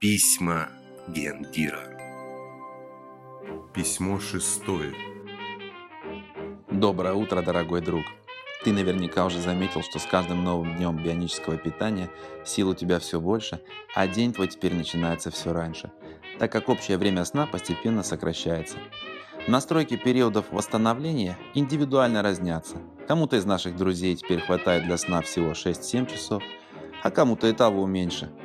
Письма Гендира. Письмо шестое. Доброе утро, дорогой друг. Ты наверняка уже заметил, что с каждым новым днем бионического питания сил у тебя все больше, а день твой теперь начинается все раньше, так как общее время сна постепенно сокращается. Настройки периодов восстановления индивидуально разнятся. Кому-то из наших друзей теперь хватает для сна всего 6-7 часов, а кому-то и того меньше –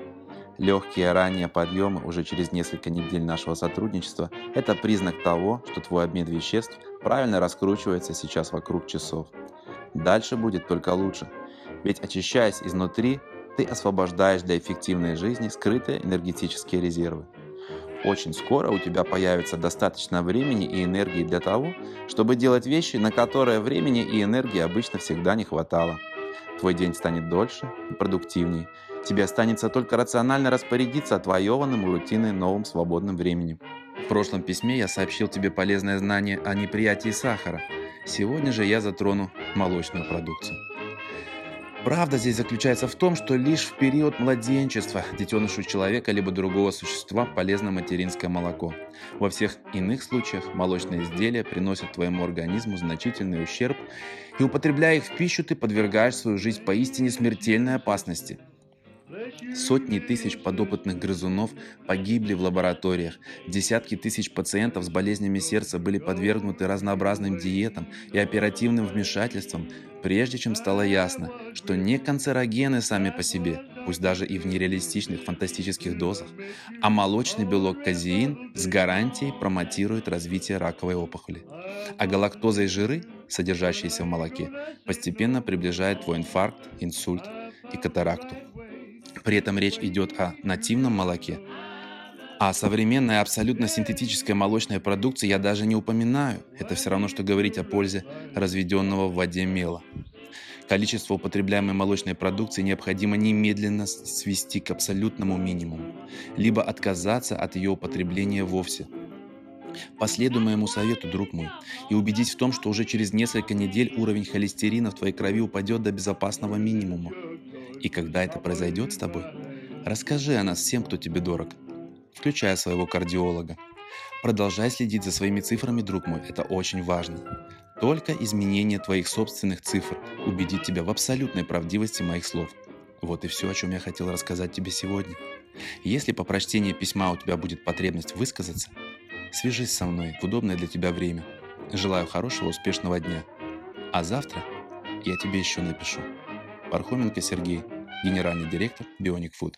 Легкие ранние подъемы уже через несколько недель нашего сотрудничества – это признак того, что твой обмен веществ правильно раскручивается сейчас вокруг часов. Дальше будет только лучше. Ведь очищаясь изнутри, ты освобождаешь для эффективной жизни скрытые энергетические резервы. Очень скоро у тебя появится достаточно времени и энергии для того, чтобы делать вещи, на которые времени и энергии обычно всегда не хватало. Твой день станет дольше и продуктивнее, Тебе останется только рационально распорядиться отвоеванным у рутины новым свободным временем. В прошлом письме я сообщил тебе полезное знание о неприятии сахара. Сегодня же я затрону молочную продукцию. Правда здесь заключается в том, что лишь в период младенчества детенышу человека либо другого существа полезно материнское молоко. Во всех иных случаях молочные изделия приносят твоему организму значительный ущерб, и употребляя их в пищу, ты подвергаешь свою жизнь поистине смертельной опасности – Сотни тысяч подопытных грызунов погибли в лабораториях. Десятки тысяч пациентов с болезнями сердца были подвергнуты разнообразным диетам и оперативным вмешательствам, прежде чем стало ясно, что не канцерогены сами по себе, пусть даже и в нереалистичных фантастических дозах, а молочный белок казеин с гарантией промотирует развитие раковой опухоли. А галактоза и жиры, содержащиеся в молоке, постепенно приближают твой инфаркт, инсульт и катаракту. При этом речь идет о нативном молоке. А современной абсолютно синтетической молочной продукции я даже не упоминаю. Это все равно, что говорить о пользе разведенного в воде мела. Количество употребляемой молочной продукции необходимо немедленно свести к абсолютному минимуму, либо отказаться от ее употребления вовсе. Последуй моему совету, друг мой, и убедись в том, что уже через несколько недель уровень холестерина в твоей крови упадет до безопасного минимума. И когда это произойдет с тобой, расскажи о нас всем, кто тебе дорог, включая своего кардиолога. Продолжай следить за своими цифрами, друг мой, это очень важно. Только изменение твоих собственных цифр убедит тебя в абсолютной правдивости моих слов. Вот и все, о чем я хотел рассказать тебе сегодня. Если по прочтении письма у тебя будет потребность высказаться, свяжись со мной в удобное для тебя время. Желаю хорошего, успешного дня. А завтра я тебе еще напишу. Пархоменко Сергей, генеральный директор Bionic Food.